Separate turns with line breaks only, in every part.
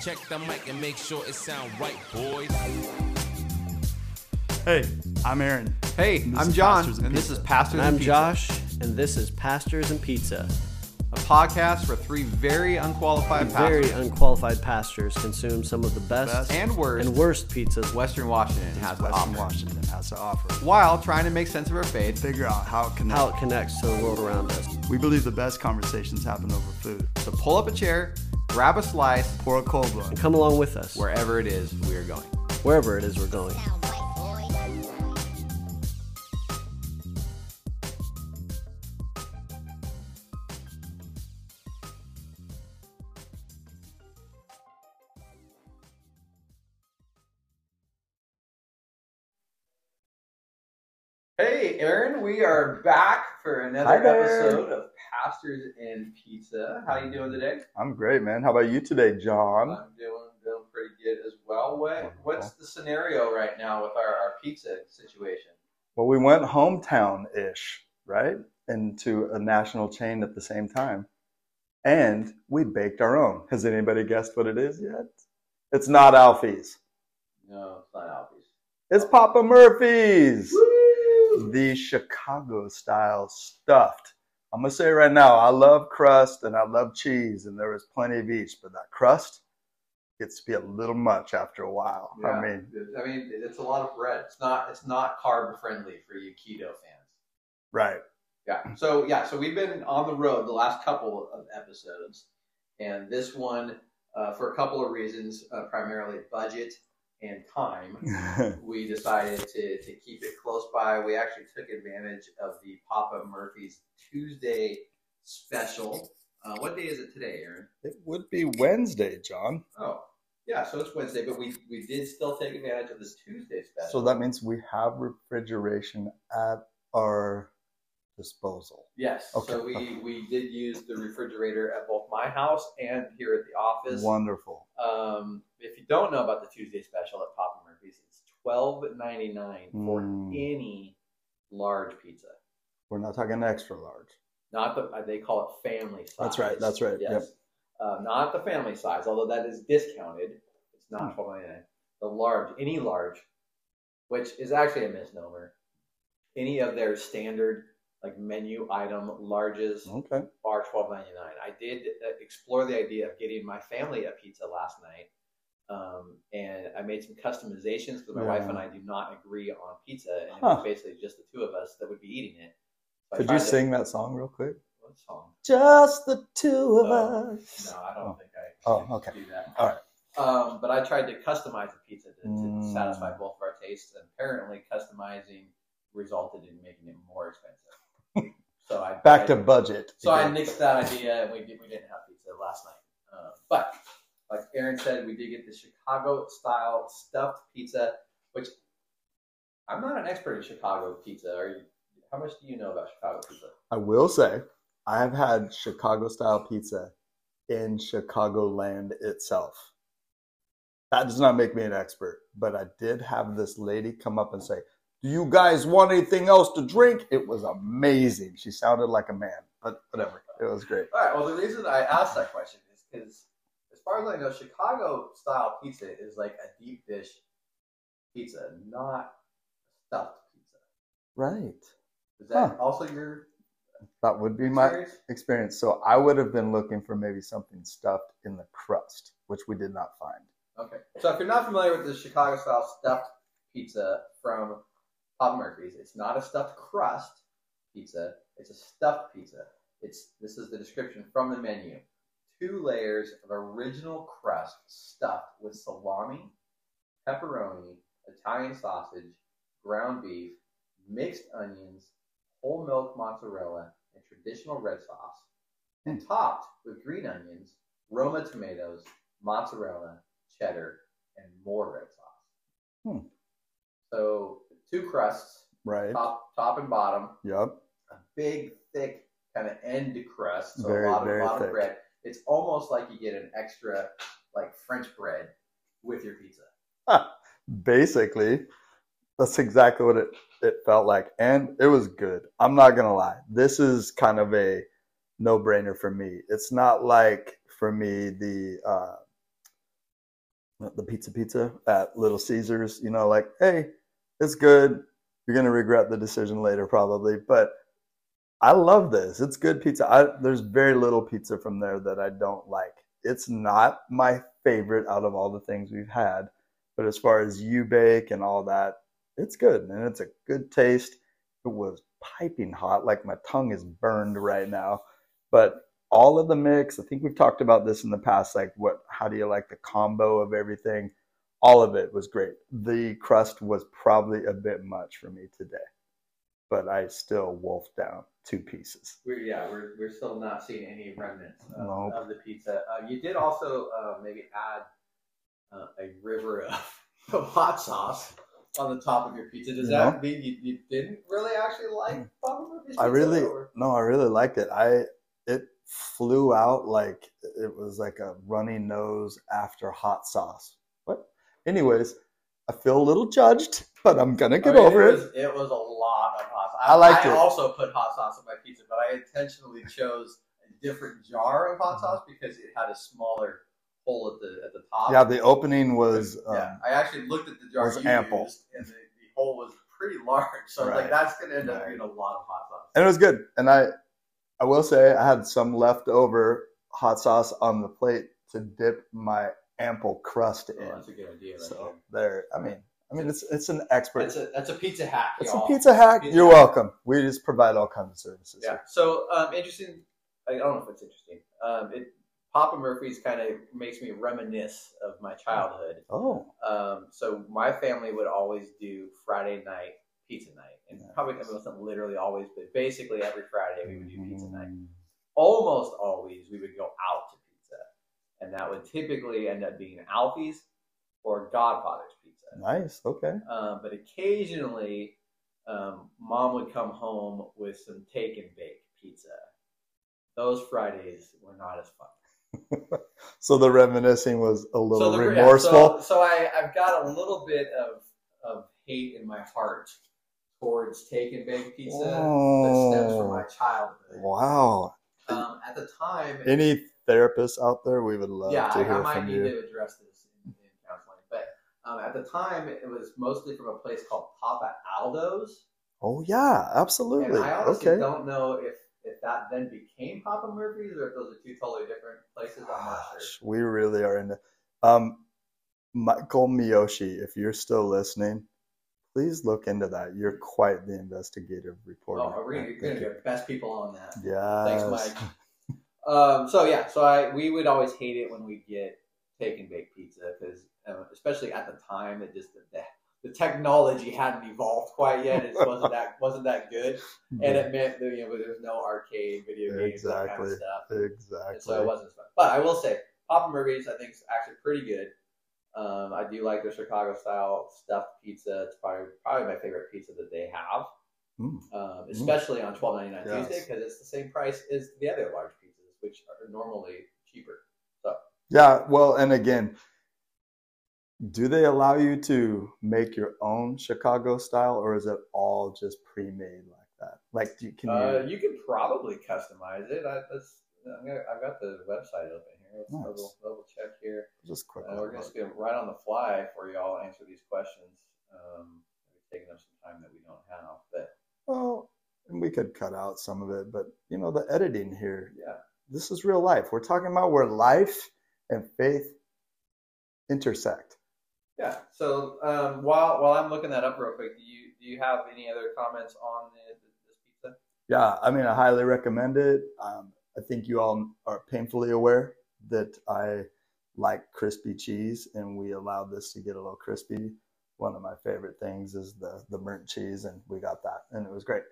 Check the mic and make sure it sound right, boys.
Hey, I'm Aaron.
Hey, I'm John,
and
and this is
Pizza.
Pastors
And
and
I'm
Pizza,
Josh, and this is Pastors and Pizza.
a podcast where three very unqualified
Very
pastors
unqualified pastors consume some of the best,
Best
and worst
and worst pizzas.
Western Washington has to
Western
offer,
Washington has to offer.
while trying to make sense of our faith.
Figure out how it connects.
How it connects to the world around us.
We believe the best conversations happen over food.
So pull up a chair, grab a slice,
Pour a cold one.
And come along with us
wherever it is we are going.
wherever it is we're going.
Hey, Aaron, we are back for another episode of Pastors and Pizza. How you doing today?
I'm great, man. How about you today, John?
I'm doing doing pretty good as well. What what's the scenario right now with our, our pizza situation?
Well, we went hometown ish, right? Into a national chain at the same time. And we baked our own. Has anybody guessed what it is yet? It's not Alfie's.
No, it's not Alfie's.
It's Papa Murphy's. The Chicago style stuffed. I'm going to say right now, I love crust and I love cheese, and there is plenty of each, but that crust gets to be a little much after a while. I mean,
I mean, it's a lot of bread. It's not it's not carb friendly for you keto fans.
right.
Yeah. So yeah, so we've been on the road the last couple of episodes, and this one uh, for a couple of reasons, uh, primarily budget and time. we decided to, to keep it close by. We actually took advantage of the Papa Murphy's Tuesday special. Uh, what day is it today, Aaron?
it would be Wednesday, John.
Oh, yeah, so it's Wednesday, but we, we did still take advantage of this Tuesday special.
So that means we have refrigeration at our disposal.
yes,
Okay,
so we,
okay.
we did use the refrigerator at both my house and here at the office.
Wonderful.
Um, if you don't know about the Tuesday special at Papa Murphy's, it's twelve ninety nine for
Mm.
any large pizza.
We're not talking extra large.
Not the they call it family size.
That's right, that's right,
Yes.
yep.
Uh, not the family size, although that is discounted. It's
Hmm.
not twelve ninety nine. The large, any large, which is actually a misnomer. Any of their standard like menu item larges
Okay.
are twelve ninety nine. I did uh, explore the idea of getting my family a pizza last night, um, and I made some customizations because my
Yeah.
wife and I do not agree on pizza, and it was basically just the two of us that would be eating it. So
Could you
to-
sing that song real quick?
What song?
Just the two of
Oh,
us.
No, I don't
Oh.
think I
Oh, okay.
do that.
All right.
Um, but I tried to customize the pizza to, to
Mm.
satisfy both of our tastes, and apparently customizing resulted in making it more expensive. So I
Back
I-
to budget.
So I nixed that idea, and we, did, we didn't have pizza last night. Uh, but like Aaron said, we did get the Chicago style stuffed pizza, which I'm not an expert in Chicago pizza. Are you? How much do you know about Chicago pizza?
I will say, I have had Chicago style pizza in Chicagoland itself. That does not make me an expert, but I did have this lady come up and say, Do you guys want anything else to drink? It was amazing. She sounded like a man, but whatever. It was great.
All right. Well, the reason I asked that question is because, as far as I know, Chicago style pizza is like a deep dish pizza, not stuffed pizza.
Right.
Is that
Huh.
also your
That would be my
experience?
experience. So I would have been looking for maybe something stuffed in the crust, which we did not find.
Okay. So if you're not familiar with the Chicago style stuffed pizza from Murphy's, it's not a stuffed crust pizza. It's a stuffed pizza. It's this is the description from the menu. Two layers of original crust stuffed with salami, pepperoni, Italian sausage, ground beef, mixed onions, whole milk mozzarella, and traditional red sauce, and topped with green onions, Roma tomatoes, mozzarella, cheddar, and more red sauce.
Hmm.
So two crusts,
Right.
top top and bottom,
Yep.
a big thick kind of end crust, so
Very,
a lot of, of
thick.
bread. It's almost like you get an extra like French bread with your pizza.
Basically, that's exactly what it, it felt like. And it was good. I'm not going to lie. This is kind of a no brainer for me. It's not like for me the uh, the pizza pizza at Little Caesars. You know, like, hey, it's good. You're gonna regret the decision later, probably, but I love this. It's good pizza. I, there's very little pizza from there that I don't like. It's not my favorite out of all the things we've had, but as far as you bake and all that, it's good and it's a good taste. It was piping hot, like my tongue is burned right now. But all of the mix, I think we've talked about this in the past, like what how do you like the combo of everything? All of it was great. The crust was probably a bit much for me today. But I still wolfed down two pieces.
We're, yeah, we're, we're still not seeing any remnants of,
Nope.
of the pizza. Uh, you did also uh, maybe add uh, a river of, hot sauce on the top of your pizza. Does
No.
that mean you, you didn't really actually like Murphy's
I really
or-
no, I really liked it. I it flew out like it was like a runny nose after hot sauce. Anyways, I feel a little judged, but I'm gonna get
I mean,
over
it.
it.
Was, it was a lot of hot sauce.
I liked
I
it.
also put hot sauce on my pizza, but I intentionally chose a different jar of
Mm-hmm.
hot sauce because it had a smaller hole at the at the top.
Yeah, the opening was um,
yeah, I actually looked at the jar
was ample.
and the, the hole was pretty large. So I was
Right.
like, that's going to end up being a lot of hot sauce.
and it was good. And I I will say I had some leftover hot sauce on the plate to dip my ample crust
Oh,
in.
that's a good idea. Right
So there, I mean, I mean, it's it's an expert.
That's a that's a pizza hack.
It's
y'all.
a pizza hack.
Pizza
You're
hack.
welcome. We just provide all kinds of services.
Yeah. So um, interesting. I don't know if it's interesting. Um, it Papa Murphy's kind of makes me reminisce of my childhood.
Oh,
Um, so my family would always do Friday night pizza night, and probably it wasn't literally always, but basically every Friday we would do pizza night.
Mm.
Almost always we would go out to and that would typically end up being Alfie's or Godfather's Pizza.
Nice. Okay.
Um, but occasionally, um, mom would come home with some take and bake pizza. Those Fridays were not as fun.
So the reminiscing was a little
so the, yeah,
remorseful.
so, so I, I've got a little bit of, of hate in my heart towards take and bake pizza that stems from my childhood.
wow.
Um, at the time,
Any therapists out there, we would love
yeah,
to
I,
hear
I might
from
need
you.
to address this in, in counseling. But um, at the time, it was mostly from a place called Papa Aldo's.
Oh yeah, absolutely.
And I honestly
Okay.
don't know if, if that then became Papa Murphy's or if those are two totally different places. I'm not sure.
We really are into. Um, Michael Miyoshi, if you're still listening, please look into that. You're quite the investigative reporter.
Oh, we're gonna, we're get best people on that.
Yes.
Thanks, Mike. Um, so yeah, so I we would always hate it when we get take and bake pizza because uh, especially at the time it just the, the technology hadn't evolved quite yet. It wasn't that wasn't that good, and it meant that you know there was no arcade video games that kind of
Exactly.
stuff.
Exactly.
And so it wasn't fun. But I will say, Papa Murphy's I think is actually pretty good. Um, I do like the Chicago style stuffed pizza. It's probably probably my favorite pizza that they have,
Mm.
um, especially on twelve ninety nine
Yes.
Tuesday because it's the same price as the other large which are normally cheaper. So
Yeah, well, and again, do they allow you to make your own Chicago style, or is it all just pre-made like that? Like, do you, can you?
uh, you could probably customize it. I, that's, I'm gonna, I've got the website open here. Let's
Nice.
double, double check here.
just quick.
And we're just going to right on the fly for y'all answer these questions. Um, taking up some time that we don't have, but
Well, and we could cut out some of it, but you know, the editing here,
yeah.
This is real life. We're talking about where life and faith intersect.
Yeah. So um, while while I'm looking that up real quick, do you do you have any other comments on the, this pizza?
Yeah, I mean, I highly recommend it. Um, I think you all are painfully aware that I like crispy cheese, and we allowed this to get a little crispy. One of my favorite things is the the burnt cheese, and we got that, and it was great.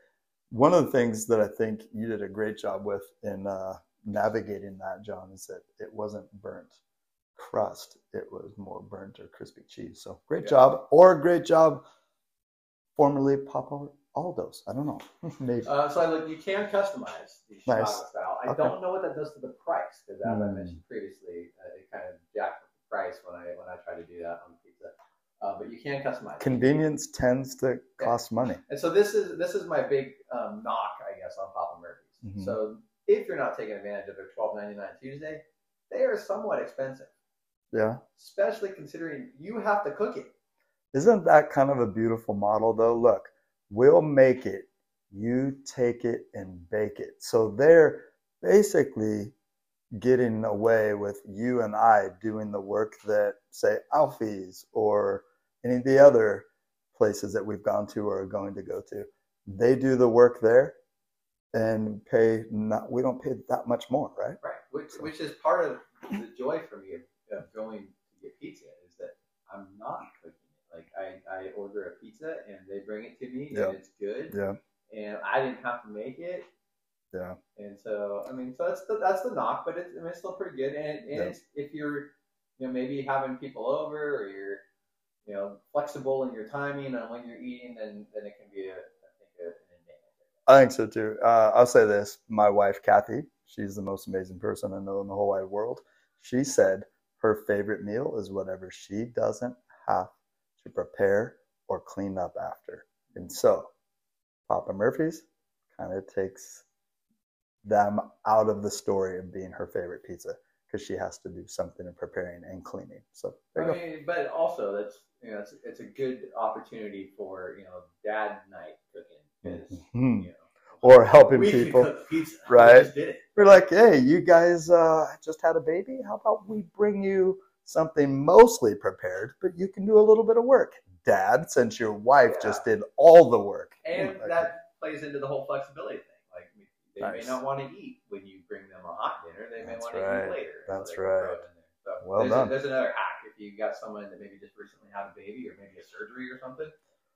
One of the things that I think you did a great job with in uh, navigating that, John, is that it wasn't burnt crust; it was more burnt or crispy cheese. So great
Yeah.
job, or great job, formerly Papa Aldo's. I don't know, maybe.
Uh, so I look, you can customize the Chicago
Nice.
style. I
Okay.
don't know what that does to the price because, as I
Mm.
mentioned previously, uh, it kind of jacked up the price when I when I try to do that on pizza. Uh, but you can customize. it.
convenience tends to cost money.
And so this is this is my big um, knock, I guess, on Papa Murphy's.
Mhm.
So you're not taking advantage of their twelve ninety nine Tuesday, they are somewhat expensive.
Yeah.
especially considering you have to cook it.
Isn't that kind of a beautiful model, though? Look, we'll make it, you take it and bake it. So they're basically getting away with you and I doing the work that, say, Alfie's or any of the other places that we've gone to or are going to go to. They do the work there and pay not, we don't pay that much more, right?
Right, which which is part of the joy for me of, of going to get pizza is that I'm not cooking it. Like I, I order a pizza and they bring it to me
Yeah.
and it's good
Yeah.
and I didn't have to make it.
Yeah.
And so I mean, so that's the that's the knock, but it's, I mean, it's still pretty good. And, and
Yeah.
it's, if you're you know maybe having people over or you're you know flexible in your timing on when you're eating, then then it can be a I think a, an advantage.
I think so too. Uh, I'll say this: my wife Kathy, she's the most amazing person I know in the whole wide world. She said her favorite meal is whatever she doesn't have to prepare or clean up after. And so, Papa Murphy's kind of takes them out of the story of being her favorite pizza because she has to do something in preparing and cleaning. So there you
I
go.
mean, but also that's you know it's, it's a good opportunity for you know dad night cooking because
Mhm.
you know
Or helping
we
people. right?
We just did it.
We're like, hey, you guys uh, just had a baby. How about we bring you something mostly prepared, but you can do a little bit of work, Dad, since your wife
Yeah.
just did all the work.
And
Okay.
that plays into the whole flexibility thing. Like they
Nice.
may not want to eat when you bring them a hot dinner. They may
That's
want to eat later.
That's
they can throw
right.
it in there. So
Well
there's,
done.
there's another hack. If you got someone that maybe just recently had a baby or maybe a surgery or something,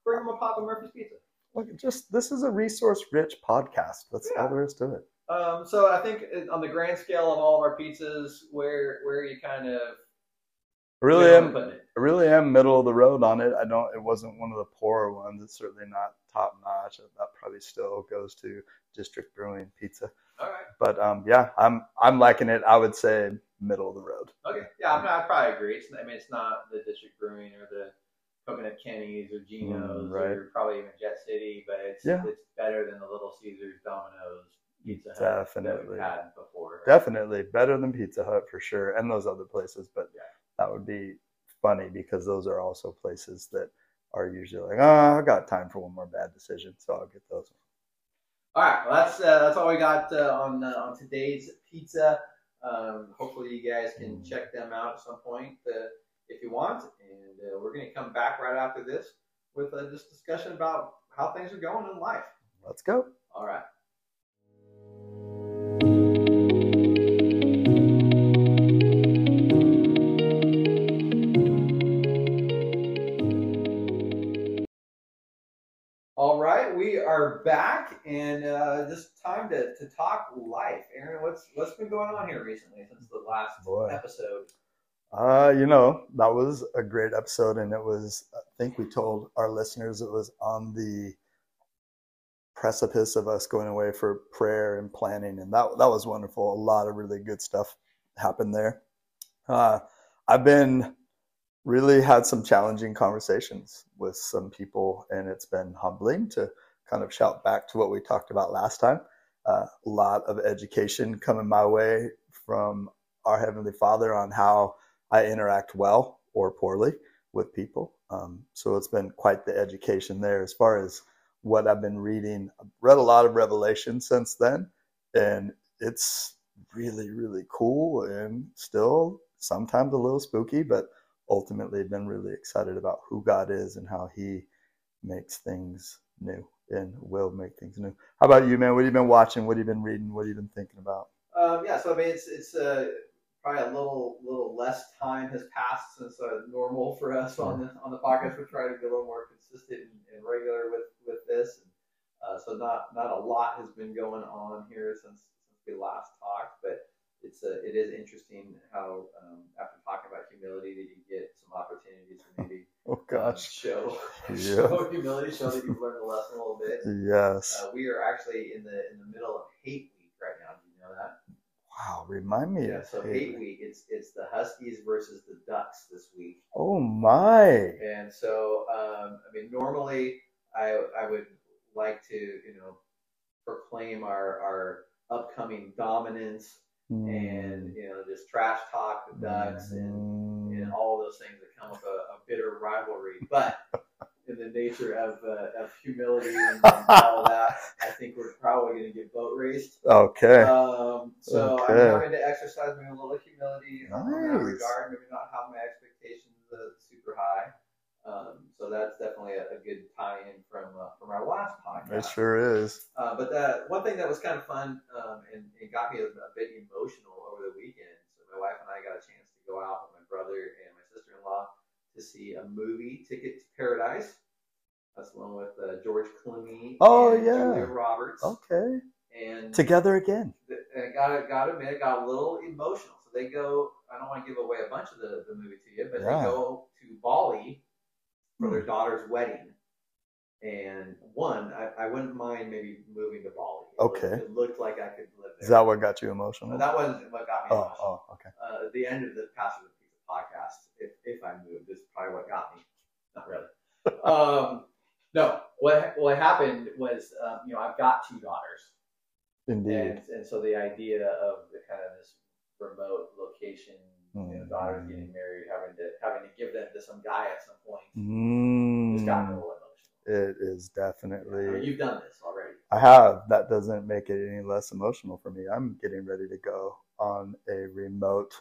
bring them a Papa Murphy's pizza.
Look, just this is a resource-rich podcast. That's all there is to it.
Um, so I think on the grand scale of all of our pizzas, where where are you kind of
really am.
it?
I really am middle of the road on it. I don't. It wasn't one of the poorer ones. It's certainly not top notch. That probably still goes to District Brewing Pizza.
All right.
But um, yeah, I'm I'm liking it. I would say middle of the road.
Okay. Yeah, I, mean, I probably agree. It's, I mean, it's not the District Brewing or the Coconut Kenny's or Geno's
Mm, right.
or probably even Jet City, but it's
Yeah.
it's better than the Little Caesars, Domino's, Pizza Hut that
Definitely.
we've had before. right?
Definitely better than Pizza Hut for sure, and those other places. But
Yeah.
that would be funny because those are also places that are usually like, oh, I got time for one more bad decision, so I'll get those.
All right, well, that's uh, that's all we got uh, on uh, on today's pizza. Um, hopefully, you guys can
Mm.
check them out at some point uh, if you want, and uh, we're going to come back right after this with uh, this discussion about how things are going in life.
Let's go.
All right. All right, we are back, and uh, this time to, to talk life. Aaron, what's what's been going on here recently since the last
Boy.
episode?
Uh, you know, that was a great episode, and it was. I think we told our listeners it was on the precipice of us going away for prayer and planning, and that that was wonderful. A lot of really good stuff happened there. Uh, I've been really had some challenging conversations with some people, and it's been humbling to kind of shout back to what we talked about last time. Uh, a lot of education coming my way from our Heavenly Father on how I interact well or poorly with people. Um, so it's been quite the education there as far as what I've been reading. I've read a lot of Revelation since then, and it's really, really cool and still sometimes a little spooky, but ultimately been really excited about who God is and how He makes things new and will make things new. How about you, man? What have you been watching? What have you been reading? What have you been thinking about?
Um, yeah, so I mean, it's it's uh, probably a little little less time has passed since uh, normal for us on the on the podcast. We're trying to be a little more consistent and, and regular with with this, and uh, so not not a lot has been going on here since since we last talked, but. It's uh, it is interesting how um, after talking about humility that you get some opportunities to maybe
Oh
um,
gosh,
show
Yeah.
show humility, show that you've learned a lesson a little bit.
yes.
Uh, we are actually in the in the middle of hate week right now. Do you know that?
Wow, remind me.
Yeah,
of
so hate week. It's it's the Huskies versus the Ducks this week,
Oh my.
and so um, I mean normally I I would like to you know proclaim our our upcoming dominance and you know just trash talk the Ducks and and all those things that come with a, a bitter rivalry. But in the nature of, uh, of humility and, and all that, I think we're probably going to get boat raced.
Okay.
Um, so
Okay.
I'm having to exercise maybe a little humility in that
Nice.
regard. Maybe not have my expectations uh, super high. Um, so that's definitely a, a good tie-in from uh, from our last podcast.
it sure is.
Uh, but the one thing that was kind of fun um, and it got me a, a bit emotional over the weekend. So my wife and I got a chance to go out with my brother and my sister-in-law to see a movie, Ticket to Paradise. That's the one with uh, George Clooney
Oh,
and
yeah.
Julia Roberts.
Okay.
And
Together again.
and got got to admit, it got a little emotional. So they go. I don't want to give away a bunch of the, the movie to you, but
Yeah.
they go to Bali for
Hmm.
their daughter's wedding. And one, I, I wouldn't mind maybe moving to Bali. It looked-
Okay.
it looked like I could live there.
Is that what got you emotional?
That wasn't what got me
oh,
emotional.
oh, okay.
Uh, the end of the Pastor of the Pizza podcast, if, if I moved, is probably what got me. Not really. um, no, what what happened was, um, you know, I've got two daughters.
Indeed.
And, and so the idea of the kind of this remote location, you know,
Mhm.
daughters getting married, having to having to give them to some guy at some point,
Mm,
just got me a little emotional.
it is
I
definitely.
mean, you've done this already.
I have. That doesn't make it any less emotional for me. I'm getting ready to go on a remote,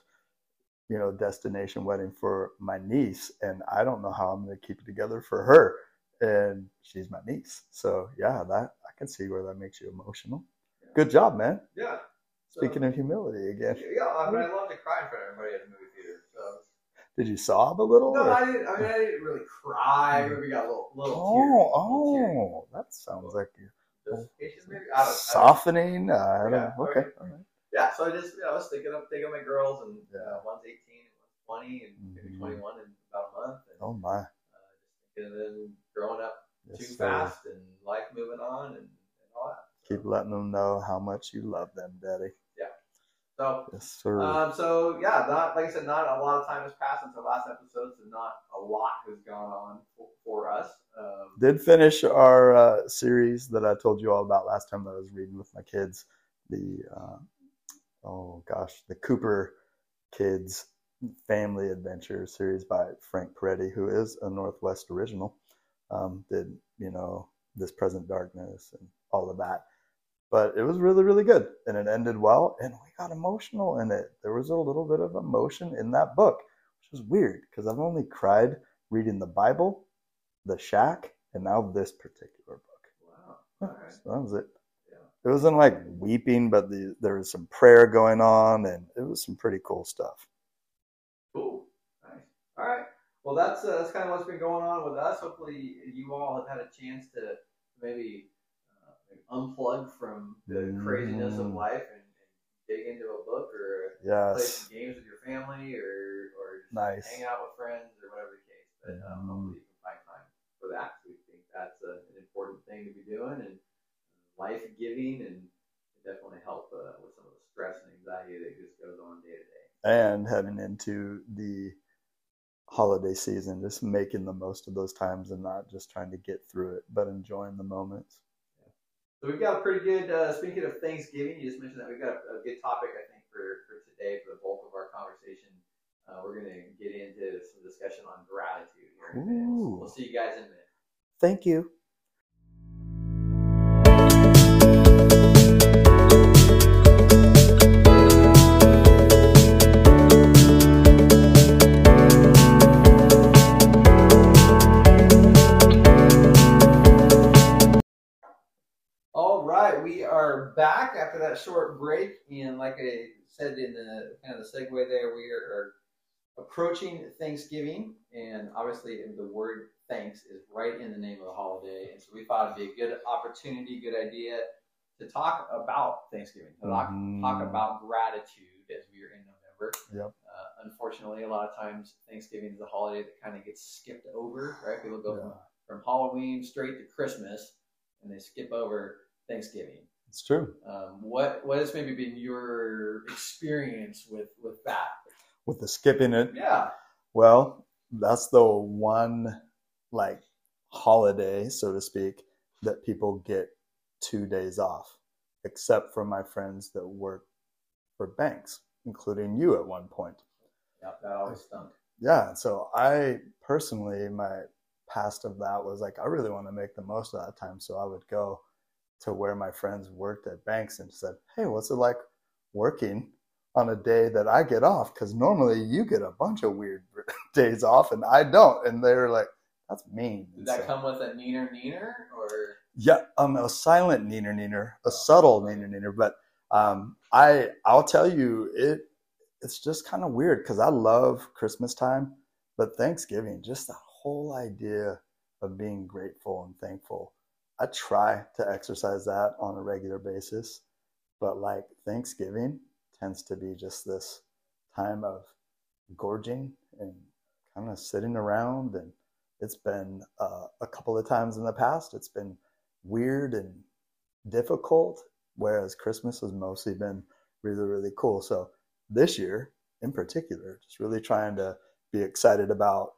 you know, destination wedding for my niece, and I don't know how I'm going to keep it together for her. And she's my niece, so yeah, that I can see where that makes you emotional. Good job, man.
Yeah. So,
Speaking of humility again,
yeah, I mean, I love to cry in front of everybody at the movie theater. So
did you sob a little?
no,
or-
I didn't. I mean, I didn't really cry. Maybe got a little, little
oh,
teary, little
oh, that sounds like you
Justification, maybe? I don't, I don't,
softening. I don't,
Yeah,
okay,
okay.
all right.
yeah, so I just, you know, I was thinking of thinking of my girls, and
Yeah.
uh, one's 18 and one's 20, and maybe
Mhm.
21 in about a month. And,
Oh my,
of them growing up
yes,
too
sir.
fast and life moving on and, and all that.
Keep letting them know how much you love them, Daddy. Yeah.
So,
Yes, sir.
um, so yeah, not like I said, not a lot of time has passed since our last episode, so not a lot has gone on for, for us. Um,
Did finish our uh, series that I told you all about last time that I was reading with my kids. The uh, oh gosh, the Cooper Kids Family Adventure series by Frank Peretti, who is a Northwest original. Um, did you know this present darkness and all of that? But it was really, really good, and it ended well, and we got emotional in it. There was a little bit of emotion in that book, which was weird because I've only cried reading the Bible, The Shack, and now this particular book.
wow. All right.
So that was it.
Yeah.
It wasn't like weeping, but the, there was some prayer going on, and it was some pretty cool stuff.
Cool. Nice. All right. Well, that's uh, that's kind of what's been going on with us. Hopefully, you all have had a chance to maybe, uh, unplug from the craziness of life and, and dig into a book or play some games with your family or or just
Nice.
hang out with friends or whatever the case. But um, hopefully, you can find time for that. We think that's uh, an important thing to be doing and life giving and definitely help uh, with some of the stress and anxiety that just goes on day to day.
And heading into the holiday season, just making the most of those times and not just trying to get through it, but enjoying the moments.
So we've got a pretty good. Uh, speaking of Thanksgiving, you just mentioned that we've got a, a good topic, I think, for, for today for the bulk of our conversation. Uh, we're going to get into some discussion on gratitude here. in a minute.
Ooh.
We'll see you guys in a minute.
Thank you.
Are back after that short break, and like I said in the kind of the segue there, we are, approaching Thanksgiving, and obviously the word thanks is right in the name of the holiday, and so we thought it'd be a good opportunity, good idea to talk about Thanksgiving, to talk, talk about gratitude as we are in November.
Yep.
Uh, unfortunately, a lot of times Thanksgiving is a holiday that kind of gets skipped over, right? People go from, from Halloween straight to Christmas, and they skip over Thanksgiving.
It's true.
Um, what what has maybe been your experience with with that?
With the skipping it,
Yeah,
Well, that's the one like holiday, so to speak, that people get two days off, except for my friends that work for banks, including you at one point.
yeah, that always stunk.
yeah, so I personally, my past of that was like, I really want to make the most of that time. So I would go to where my friends worked at banks and said, Hey, what's it like working on a day that I get off? Because normally you get a bunch of weird days off and I don't. And they're like, That's mean.
Did that
So-
come with a neener neener or?
yeah, um, a silent neener neener, a subtle neener neener. But um, I, I'll tell you, it, it's just kind of weird because I love Christmas time, but Thanksgiving, just the whole idea of being grateful and thankful. I try to exercise that on a regular basis, but like Thanksgiving tends to be just this time of gorging and kind of sitting around and it's been uh, a couple of times in the past it's been weird and difficult whereas christmas has mostly been really really cool. So this year in particular just really trying to be excited about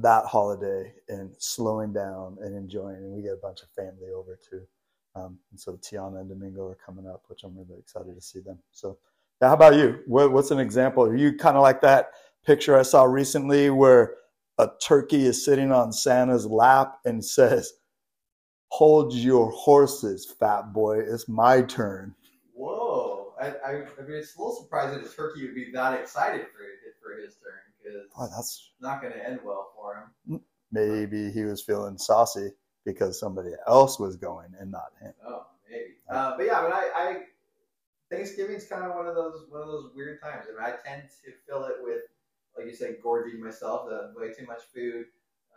that holiday and slowing down and enjoying and we get a bunch of family over too um, and so tiana and domingo are coming up which i'm really excited to see them so yeah, how about you what, what's an example are you kind of like that picture i saw recently where a turkey is sitting on Santa's lap and says, Hold your horses, fat boy. It's my turn.
Whoa! I, I, I mean, it's a little surprising a turkey would be that excited for for his turn because
Oh, that's
not going to end well for him.
maybe he was feeling saucy because somebody else was going and not him.
Oh, maybe. Uh, but yeah, but I, I Thanksgiving's kind of one of those one of those weird times. I mean, I tend to fill it with, like you said, gorging myself. The way too much food,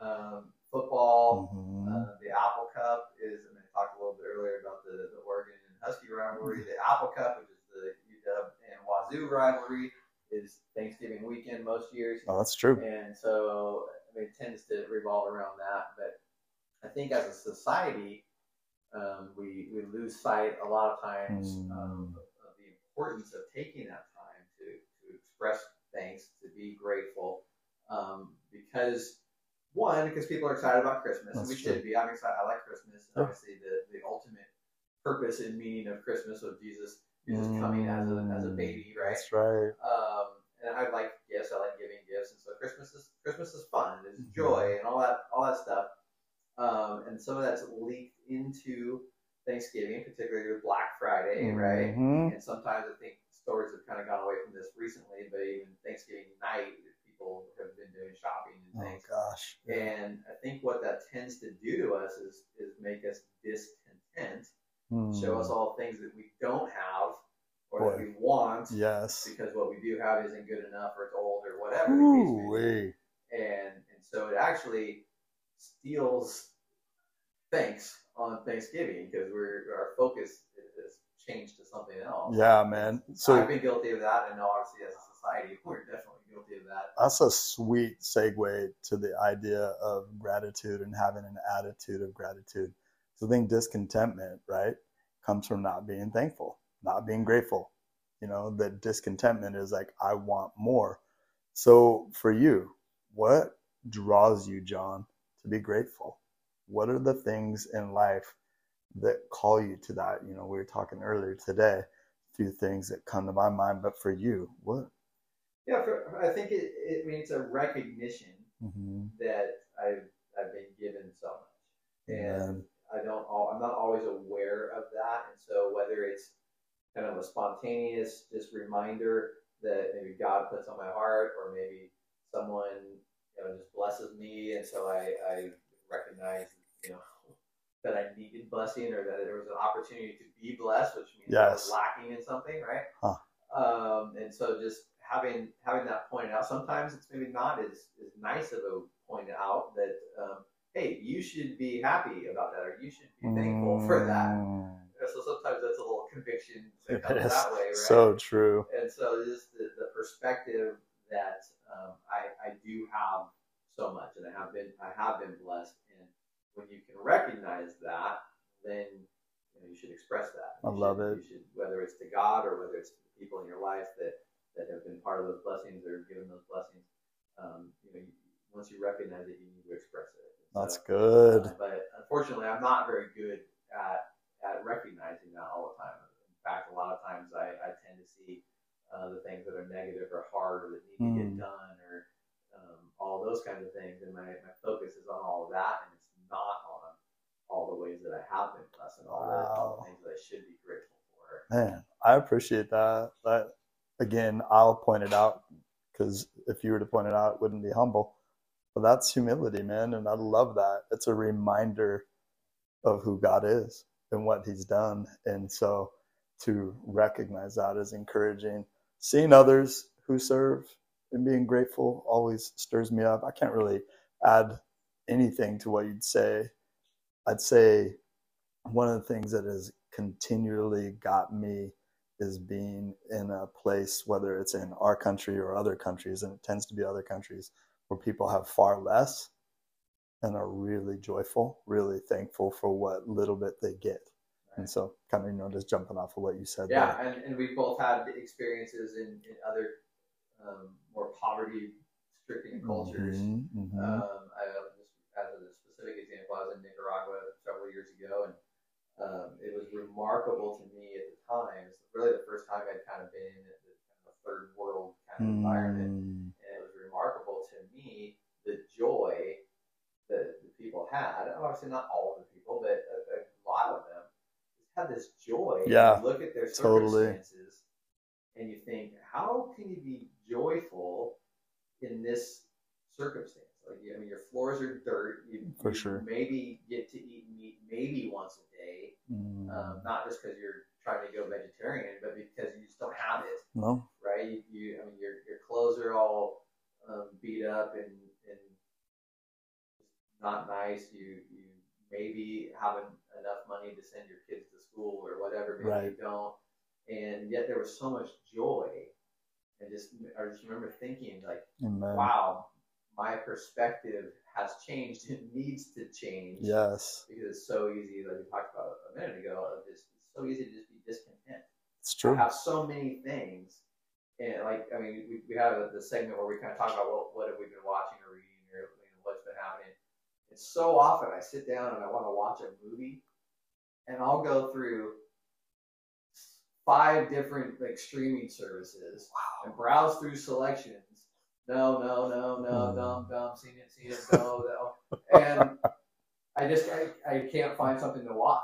um, football.
Mhm.
Uh, the Apple Cup is, and I talked a little bit earlier about the, the Oregon and Husky rivalry. The Apple Cup, which is the UW and Wazoo rivalry, is Thanksgiving weekend most years.
Oh, that's true.
And so I mean, it tends to revolve around that. But I think as a society, um, we, we lose sight a lot of times
Mm.
um, of the importance of taking that time to, to express thanks, to be grateful. Um, because, one, because people are excited about Christmas, and we
true.
should be. I'm excited. I like Christmas. And obviously, the, the ultimate purpose and meaning of Christmas of Jesus, Jesus coming as a, as a
Mm.
baby, right?
That's right.
um, I like gifts. I like giving gifts, and so Christmas is Christmas is fun. It's
Mhm.
joy and all that all that stuff. Um, and some of that's leaked into Thanksgiving, particularly with Black Friday, right?
Mhm.
And sometimes I think stories have kind of gone away from this recently, but even Thanksgiving night, people have been doing shopping and things.
Oh,
things.
gosh.
And I think what that tends to do to us is is make us discontent, show us all things that we don't have or that
Boy.
we want
Yes.
because what we do have isn't good enough or it's old or whatever the case may be.
Ooh-wee.
And and so it actually steals thanks on Thanksgiving because we're our focus has changed to something else.
Yeah, man. So
I've been guilty of that, and obviously as a society, we're definitely guilty of that.
that's a sweet segue to the idea of gratitude and having an attitude of gratitude. So I think discontentment, right, comes from not being thankful, not being grateful. You know, that discontentment is like, I want more. So for you, what draws you, John, to be grateful? What are the things in life that call you to that? You know, we were talking earlier today, a few things that come to my mind, but for you, what?
Yeah, for, I think it, it. I mean, it's a recognition
Mm-hmm.
that I've I've been given so much, and. I don't. I'm not always aware of that, and so whether it's kind of a spontaneous just reminder that maybe God puts on my heart, or maybe someone you know just blesses me, and so I, I recognize you know that I needed blessing, or that there was an opportunity to be blessed, which means I was lacking in something, right?
Huh.
Um, and so just having having that pointed out. Sometimes it's maybe not as, as nice of a point out that um, hey, you should be happy about that, or you should be thankful for that. So sometimes that's a little conviction that comes that way, right?
So true.
and so just the, the perspective that um, I, I do have so much, and I have been I have been blessed, and when you can recognize that, then you, know, you should express that.
I
You
love
should-
it.
You should whether it's to God or whether it's to the people in your life that that have been part of those blessings or given those blessings. Um, you know, you, once you recognize it, you need to express it. So,
That's good.
uh, but unfortunately, I'm not very good at at recognizing that all the time. In fact, a lot of times I, I tend to see uh, the things that are negative or hard or that need to get
Hmm.
done or um, all those kinds of things, and my, my focus is on all of that, and it's not on all the ways that I have been blessed and all, the, all the things that I should be grateful for.
Man, I appreciate that. That again, I'll point it out because if you were to point it out, it wouldn't be humble. But that's humility, man, and I love that. It's a reminder of who God is and what He's done, and so to recognize that is encouraging. Seeing others who serve and being grateful always stirs me up. I can't really add anything to what you'd say. I'd say one of the things that has continually got me is being in a place, whether it's in our country or other countries, and it tends to be other countries where people have far less and are really joyful, really thankful for what little bit they get. And so, kind of, you know, just jumping off of what you said.
Yeah,
there.
and, and we've both had experiences in, in other um, more poverty-stricken cultures.
Mhm, mhm.
Um, I, just as a specific example, I was in Nicaragua several years ago, and um, it was remarkable to me at the time. It's really the first time I'd kind of been in a kind of third world kind of environment,
Mm,
and it was remarkable to me the joy that the people had. Obviously, not all of the people, but a, a lot of them just had this joy.
Yeah,
look at their
totally.
circumstances, and you think, how can you be joyful in this circumstance? Like, I mean, your floors are dirt. You,
For
you
sure.
Maybe get to eat meat maybe once a day,
mm.
um, not just because you're trying to go vegetarian, but because you just don't have it
no,
right? You, you I mean, your your clothes are all um, beat up and and not nice. You maybe haven't enough money to send your kids to school or whatever. Maybe you don't. And yet there was so much joy, and just I just remember thinking like,
amen.
wow, my perspective has changed. It needs to change.
Yes,
Because it's so easy, like we talked about a minute ago, just it's so easy to just be discontent.
it's
I
true.
have so many things. And like, I mean, we, we have the segment where we kind of talk about what, what have we been watching or reading or you know, what's been happening. And so often I sit down and I want to watch a movie and I'll go through five different like streaming services and browse through selections. No, no, no, no,
Hmm.
dumb, dumb, seen it, seen it, no, no. And I just, I, I can't find something to watch.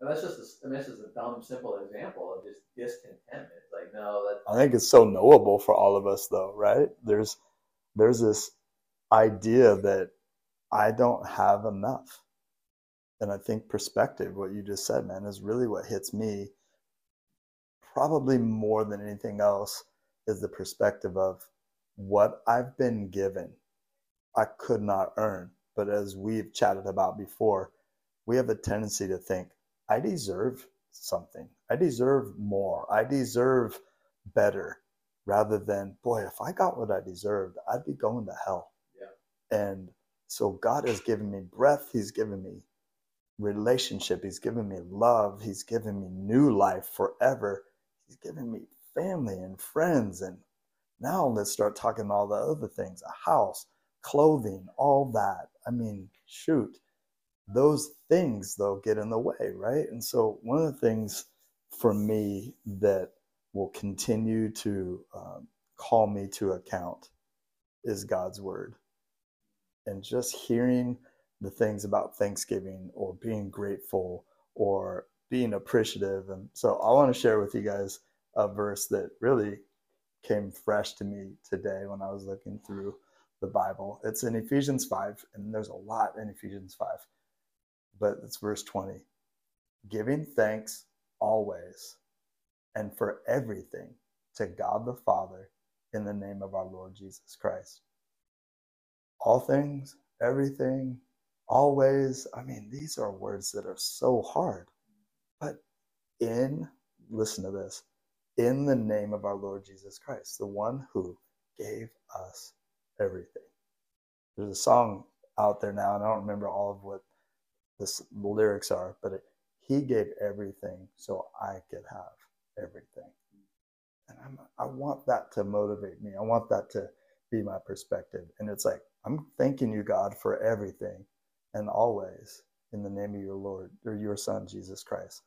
And that's just, a, I mean, this is a dumb, simple example of just discontentment. Like, no, that
I think it's so knowable for all of us, though, right? There's there's this idea that I don't have enough, and I think perspective, what you just said, man, is really what hits me. Probably more than anything else is the perspective of what I've been given. I could not earn, but as we've chatted about before, we have a tendency to think I deserve something. I deserve more. I deserve better rather than, boy, if I got what I deserved, I'd be going to hell.
Yeah.
And so God has given me breath. He's given me relationship. He's given me love. He's given me new life forever. He's given me family and friends. And now let's start talking all the other things a house, clothing, all that. I mean, shoot those things though get in the way right and so one of the things for me that will continue to um, call me to account is god's word and just hearing the things about thanksgiving or being grateful or being appreciative. And so i want to share with you guys a verse that really came fresh to me today when i was looking through the bible. It's in ephesians 5 and there's a lot in ephesians 5 but it's verse 20 giving thanks always and for everything to God the Father in the name of our Lord Jesus Christ. All things, everything, always. I mean, these are words that are so hard. But in, listen to this, in the name of our Lord Jesus Christ, the one who gave us everything. There's a song out there now, and I don't remember all of what the the lyrics are, but it, he gave everything so I could have everything. And I'm, I want that to motivate me. I want that to be my perspective. And it's like, I'm thanking you, God, for everything and always in the name of your Lord or your Son, Jesus Christ.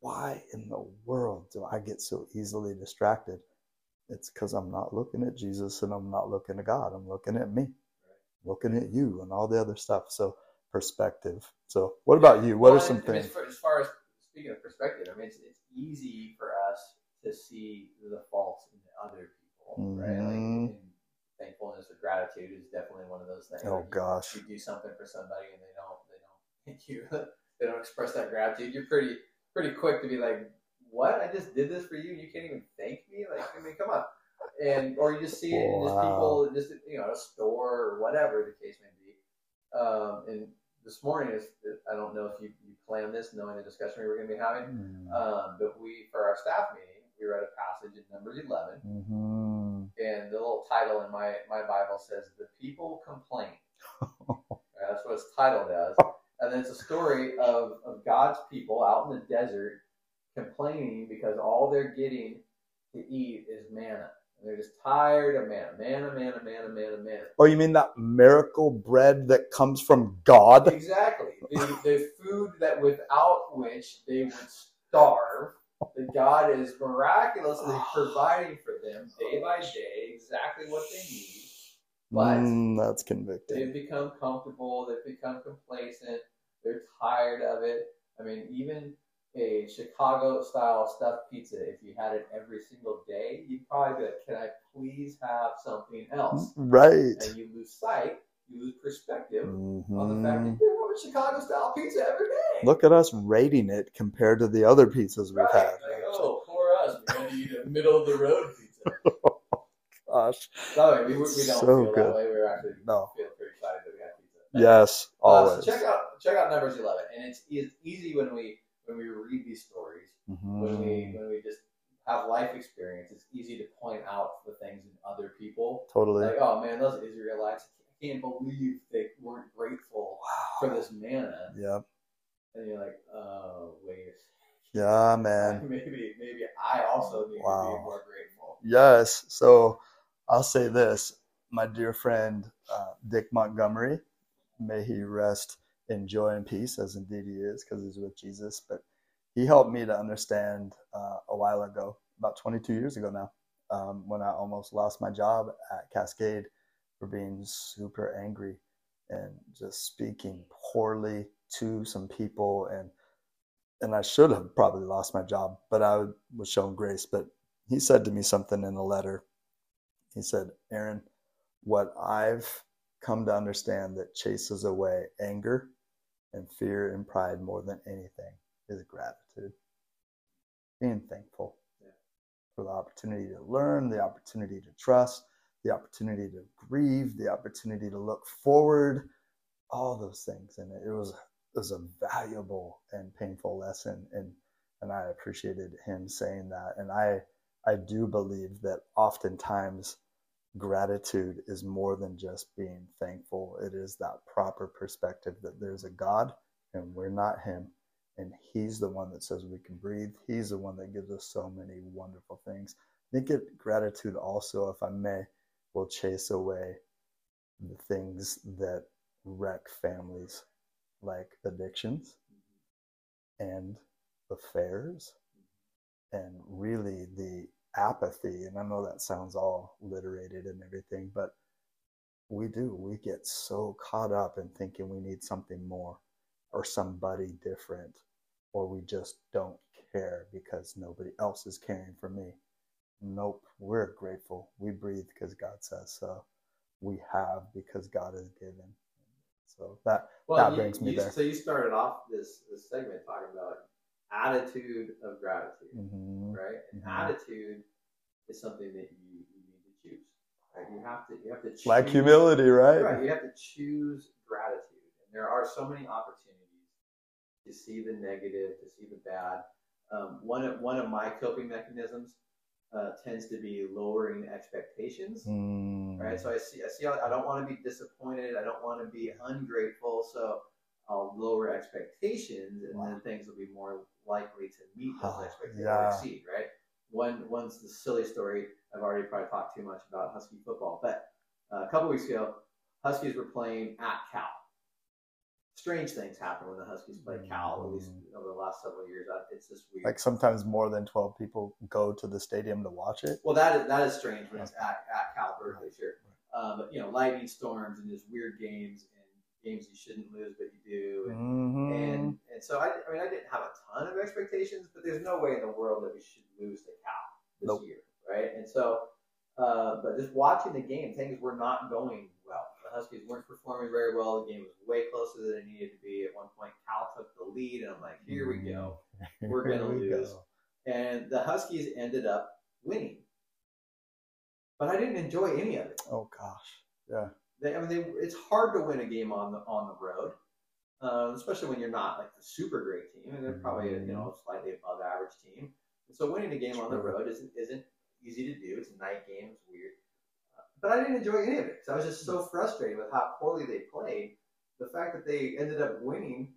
Why in the world do I get so easily distracted it's because I'm not looking at Jesus and I'm not looking at God. I'm looking at me, looking at you and all the other stuff. So perspective. So what about you? What
Well,
are some
and- I mean,
things?
as far- as speaking of perspective, I mean, it's, it's easy for us to see the faults in other people, right? Like,
Mhm.
and thankfulness or gratitude is definitely one of those things.
Oh
you-
gosh.
you do something for somebody and they don't, they don't, thank you, they don't express that gratitude. You're pretty, pretty quick to be like, "What? I just did this for you. and You can't even thank me? Like, I mean, come on." And or you just see it in just
Wow.
people, just you know, a store or whatever the case may be. Um, and this morning is, I don't know if you, you planned this, knowing the discussion we were going to be having,
Mm-hmm.
um, but we for our staff meeting, we read a passage in Numbers 11
Mhm.
and the little title in my my Bible says "The People Complain." Uh, that's what its title does, and then it's a story of of God's people out in the desert complaining because all they're getting to eat is manna, and they're just tired of manna, manna, manna, manna, manna, manna.
Oh, you mean that miracle bread that comes from God?
Exactly, the, the food that without which they would starve. That God is miraculously providing for them day by day exactly what they need. But
Mm, that's convicting.
they've become comfortable, they've become complacent, they're tired of it. I mean, even a Chicago style stuffed pizza, if you had it every single day, you'd probably be like, Can I please have something else?
Right.
And you lose sight, you lose perspective on the fact that you're having Chicago style pizza every day.
Look at us rating it compared to the other pizzas we've
right?
had.
Like, oh, poor us, we're going to eat a middle of the road pizza.
Gosh.
No, we, we don't
So
feel
good.
that way. We're actually
No.
feel pretty excited that we have pizza.
Yes,
Uh,
always.
so check out check out Numbers 11, and it's, it's easy when we when we read these stories, when we when we just have life experience. It's easy to point out the things in other people.
Totally.
Like, oh man, those Israelites, can't believe they weren't grateful for this manna.
Yep.
And you're like, oh wait,
Yeah, man.
maybe maybe I also need to be more grateful.
Yes. So I'll say this. My dear friend uh, Dick Montgomery, may he rest in joy and peace, as indeed he is, because he's with Jesus. But he helped me to understand uh, a while ago, about 22 years ago now, um, when I almost lost my job at Cascade for being super angry and just speaking poorly to some people and and I should have probably lost my job, but I was shown grace. But he said to me something in a letter. He said, Aaron, what I've come to understand that chases away anger and fear and pride more than anything is gratitude. Being thankful for the opportunity to learn, the opportunity to trust, the opportunity to grieve, the opportunity to look forward, all those things. And it was it was a valuable and painful lesson and and I appreciated him saying that. And I I do believe that oftentimes gratitude is more than just being thankful. It is that proper perspective that there's a God and we're not him. And he's the one that says we can breathe. He's the one that gives us so many wonderful things. I think it, gratitude also, if I may, will chase away the things that wreck families, like addictions and affairs, and really the apathy. And I know that sounds all literated and everything, but we do. We get so caught up in thinking we need something more or somebody different, or we just don't care because nobody else is caring for me. Nope, we're grateful. We breathe because God says so. We have because God has given. So that that
you-
brings me
you-
there.
So you started off this, this segment talking about attitude of gratitude,
Mhm.
right? And
Mhm.
attitude is something that you, you need to choose. Right? You have to you have to choose,
Like humility, right?
Right. You have to choose gratitude, and there are so many opportunities to see the negative, to see the bad. Um, one of one of my coping mechanisms uh, tends to be lowering expectations
Mm.
right? So I see, I see, I don't want to be disappointed. I don't want to be ungrateful. So I'll lower expectations, and then things will be more likely to meet those expectations
yeah.
or exceed, right? One, one's the silly story. I've already probably talked too much about Husky football, but uh, a couple weeks ago, Huskies were playing at Cal, strange things happen when the Huskies play Cal. At least over the last several years, it's just weird.
Like sometimes more than twelve people go to the stadium to watch it.
Well, that is, that is strange when it's at, at Cal Berkeley, sure. Um, but you know, lightning storms and just weird games and games you shouldn't lose but you do. And,
Mhm.
and and so I, I mean, I didn't have a ton of expectations, but there's no way in the world that we should lose to Cal this
Nope.
year, right? And so, uh, but just watching the game, things were not going well. The Huskies weren't performing very well. The game was way closer than it needed to be. At one point, Cal took the lead, and I'm like, here we go. We're gonna
we
lose.
go.
And the Huskies ended up winning. But I didn't enjoy any of it.
Oh gosh, yeah.
They, I mean, they, it's hard to win a game on the on the road, um, especially when you're not like the super great team, and they're probably a, you know slightly above average team. And so winning a game on the road isn't isn't easy to do. It's a night game. It's weird, Uh, but I didn't enjoy any of it because I was just so frustrated with how poorly they played. The fact that they ended up winning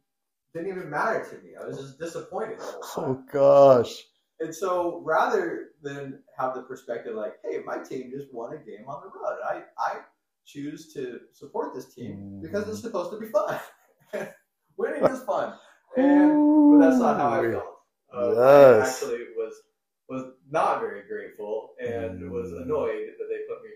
didn't even matter to me. I was just disappointed.
Oh gosh.
And so rather than have the perspective like, hey, my team just won a game on the road, I, I choose to support this team because it's supposed to be fun. Winning is fun. And but that's not how I felt. Uh, I actually was was not very grateful and was
Mm.
annoyed that they put me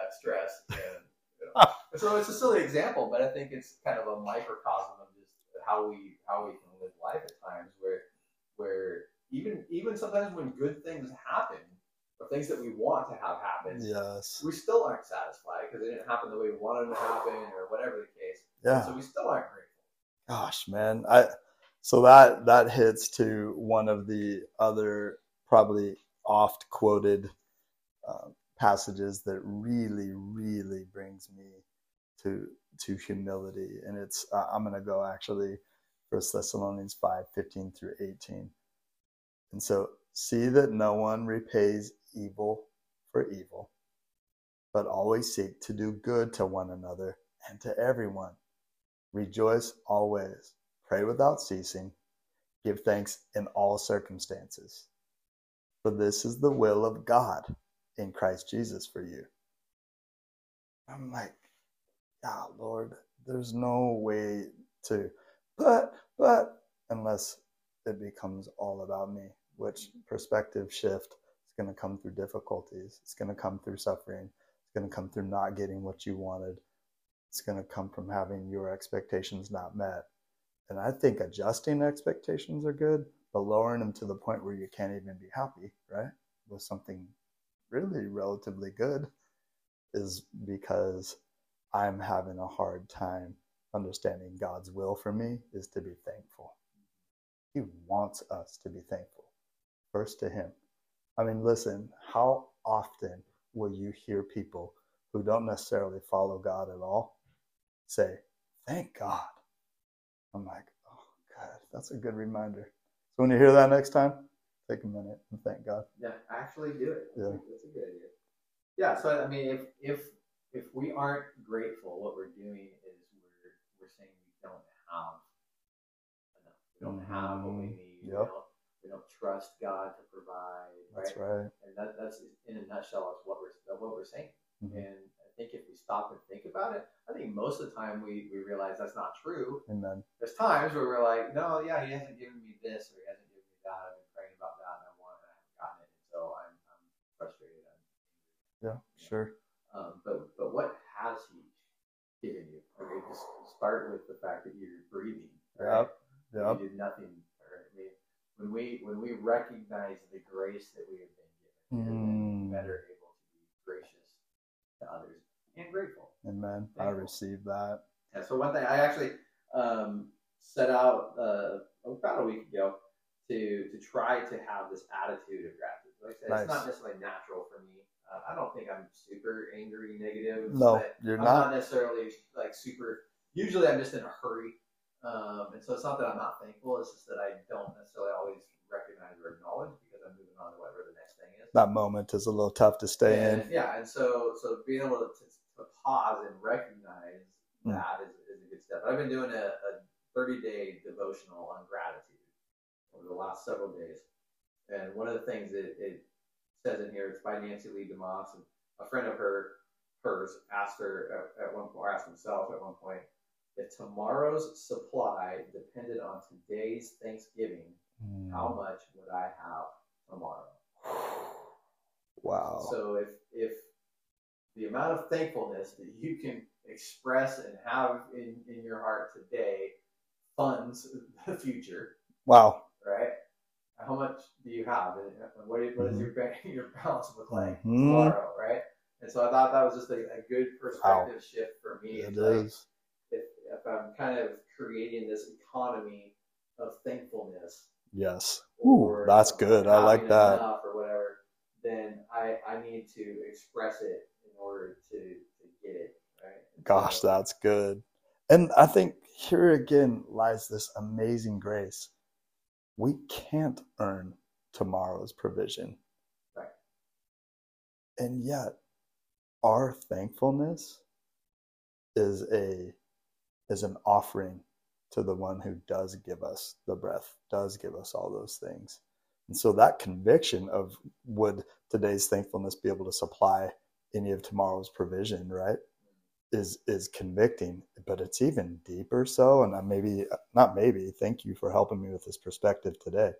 that stress. And you know. So it's a silly example, but I think it's kind of a microcosm of just how we how we can live life at times where where even even sometimes when good things happen or things that we want to have happen,
Yes.
we still aren't satisfied because it didn't happen the way we wanted them to happen or whatever the case.
Yeah.
So we still aren't grateful.
Gosh, man. I so that that hits to one of the other probably oft quoted uh, passages that really, really brings me to to humility, and it's uh, I'm gonna go actually First Thessalonians five fifteen through eighteen, and so see that no one repays evil for evil, but always seek to do good to one another and to everyone. Rejoice always, pray without ceasing, give thanks in all circumstances. For this is the will of God in Christ Jesus for you. I'm like, yeah, Lord, there's no way to, but, but, unless it becomes all about me, which perspective shift is going to come through difficulties. It's going to come through suffering. It's going to come through not getting what you wanted it's going to come from having your expectations not met. And I think adjusting expectations are good, but lowering them to the point where you can't even be happy, right? With something really relatively good is because I'm having a hard time understanding God's will for me is to be thankful. He wants us to be thankful, first to Him. I mean, listen, how often will you hear people who don't necessarily follow God at all say, Thank God. I'm like, Oh, God, that's a good reminder. So when you hear that next time, take a minute and thank God.
Yeah, actually do it.
Yeah.
That's a good idea. Yeah, so I mean, if if if we aren't grateful, what we're doing is we're we're saying we don't have enough. We don't have what we need. We, don't, we don't trust God to provide.
That's
right.
right.
And that, that's in a nutshell is what we're what we're saying.
Mhm.
And I think if we stop and think about it, I think most of the time we, we realize that's not true.
Amen.
There's times where we're like, no, yeah, he hasn't given me this or he hasn't given me that. I've been praying about that and I want it and I haven't gotten it. And so I'm, I'm frustrated. I'm,
Yeah, sure.
um, but but what has he given you? Okay, just start with the fact that you're breathing. right?
Yep. Yep.
You did nothing. Right? I mean, when we when we recognize the grace that we have been given, we're
Mm.
better able to be gracious to others and grateful.
Amen. I
Thankful.
received that.
Yeah, so one thing I actually um, set out uh, about a week ago to to try to have this attitude of gratitude. Like I said,
Nice.
it's not necessarily natural for me. Uh, I don't think I'm super angry, negative.
No, you're
I'm
not.
not necessarily like super. Usually, I'm just in a hurry, um, and so it's not that I'm not thankful. It's just that I don't necessarily always recognize or acknowledge because I'm moving on to whatever the next thing is.
That moment is a little tough to stay
And,
in.
yeah, and so so being able to, to pause and recognize
Mm.
that is, is a good step. I've been doing a, a 30 day devotional on gratitude over the last several days, and one of the things that it says in here, it's by Nancy Lee DeMoss, and a friend of her hers asked her at, at one point, or asked himself at one point, if tomorrow's supply depended on today's Thanksgiving,
Mm.
how much would I have tomorrow?
Wow.
So if if the amount of thankfulness that you can express and have in, in your heart today funds the future,
wow.
right? How much do you have? And uh, what, do you- what does mm-hmm. your bank, your balance look like
Mhm.
tomorrow, right? And so I thought that was just a, a good perspective shift for me.
It
like, uh,
is.
if, if I'm kind of creating this economy of thankfulness,
Yes. Ooh, that's good. I like that.
or whatever, then I, I need to express it in order to, to get it, right?
Gosh,
so-
that's good. And I think here again lies this amazing grace. We can't earn tomorrow's provision.
Right.
And yet, our thankfulness is a is an offering to the one who does give us the breath, does give us all those things. And so that conviction of would today's thankfulness be able to supply any of tomorrow's provision, right? Is is convicting, but it's even deeper so. And maybe not maybe, thank you for helping me with this perspective today.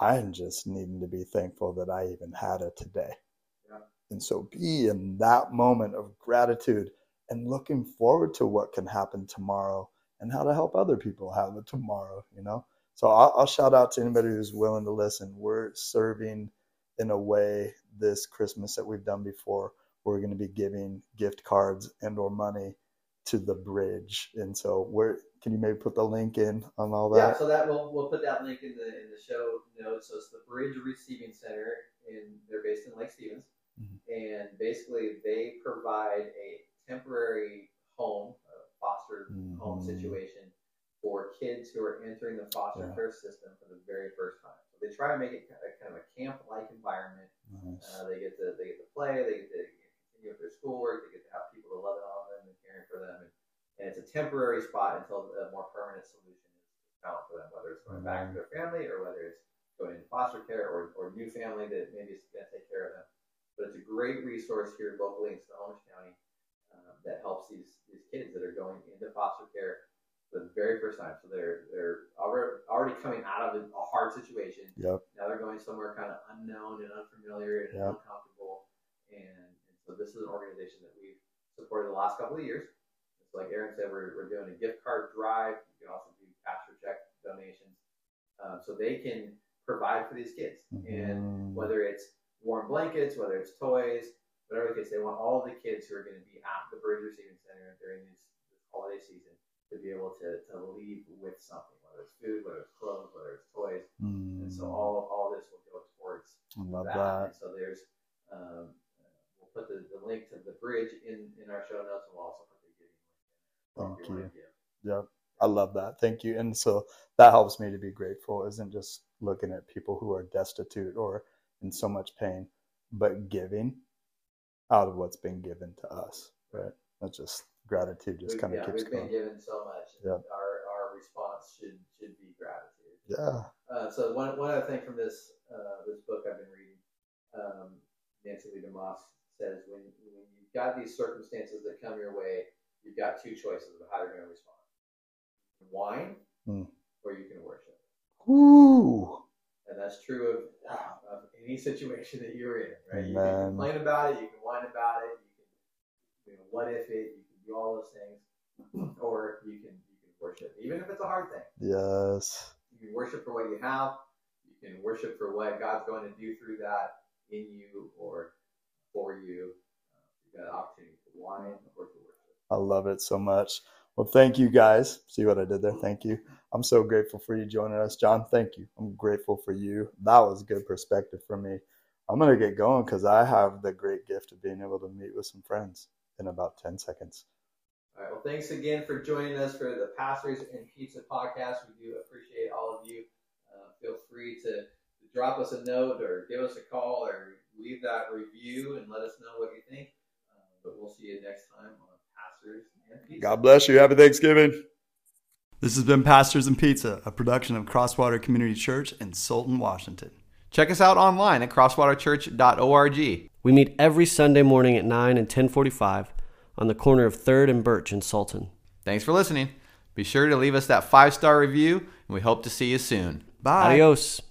I'm just needing to be thankful that I even had it today.
Yeah.
And so be in that moment of gratitude and looking forward to what can happen tomorrow and how to help other people have it tomorrow, you know? So I'll, I'll shout out to anybody who's willing to listen. We're serving in a way this Christmas that we've done before. We're going to be giving gift cards and or money to the bridge. And so where can you maybe put the link in on all that?
Yeah, so that we'll we'll put that link in the in the show notes. So it's the Bridge Receiving Center, and they're based in Lake Stevens,
Mhm.
and basically they provide a temporary home, a foster home
Mhm.
situation for kids who are entering the foster
Yeah.
care system for the very first time. So they try to make it kind of, kind of a camp-like environment.
Nice.
Uh, they get to they get to play, they get to continue with their schoolwork, they get to have people loving on them and caring for them, and, and it's a temporary spot until a more permanent solution is found for them, whether it's going back to their family or whether it's going into foster care or, or new family that maybe is going to take care of them. But it's a great resource here locally in Snohomish County um, that helps these these kids that are going into foster care for the very first time. So they're they're already already coming out of a hard situation.
Yep.
Now they're going somewhere kind of unknown and unfamiliar and
Yep.
uncomfortable. And so this is an organization that we've supported the last couple of years. It's like Aaron said, we're, we're doing a gift card drive. You can also do pastor check donations. Um, so they can provide for these kids. And
Mhm.
whether it's warm blankets, whether it's toys, whatever the case, they want all the kids who are going to be at the Bridge Receiving Center during this, this holiday season to be able to, to leave with something, whether it's food, whether it's clothes, whether it's toys. And so
Mm,
all, all this will go towards
I love
that.
that.
And so there's, um, we'll put the, the link to the bridge in, in our show notes, and we'll also put the giving link in.
Thank you. Yeah, I love that. Thank you. And so that helps me to be grateful, isn't just looking at people who are destitute or in so much pain, but giving out of what's been given to us. Right. That's just gratitude just
We've-
kind of
yeah,
keeps
we've been
going.
given so much. and
Yep.
Our, our response should, should be gratitude.
Yeah.
Uh, so one, one other thing from this uh, this book I've been reading, um, Nancy Lee DeMoss says when, when you've got these circumstances that come your way, you've got two choices of how you're going to respond: whine,
Hmm.
or you can worship.
Ooh.
And that's true of, of any situation that you're in, right? You can complain about it, you can whine about it, you can, you know, what if it, you can do all those things, or you can you can worship, even if it's a hard thing.
Yes.
You can worship for what you have. You can worship for what God's going to do through that in you or for you. Uh, you've got an opportunity to or to worship.
I love it so much. Well, thank you guys. See what I did there? Thank you. I'm so grateful for you joining us. John, thank you. I'm grateful for you. That was good perspective for me. I'm going to get going because I have the great gift of being able to meet with some friends in about 10 seconds.
All right. Well, thanks again for joining us for the Pastors and Pizza podcast. We do appreciate all of you. Uh, feel free to drop us a note or give us a call or leave that review and let us know what you think. Uh, but we'll see you next time on Pastors and Pizza.
God bless you. Happy Thanksgiving.
This has been Pastors and Pizza, a production of Crosswater Community Church in Sultan, Washington.
Check us out online at crosswaterchurch.org.
We meet every Sunday morning at 9 and 1045 on the corner of 3rd and Birch in Sultan.
Thanks for listening. Be sure to leave us that five star review, and we hope to see you soon.
Bye.
Adios.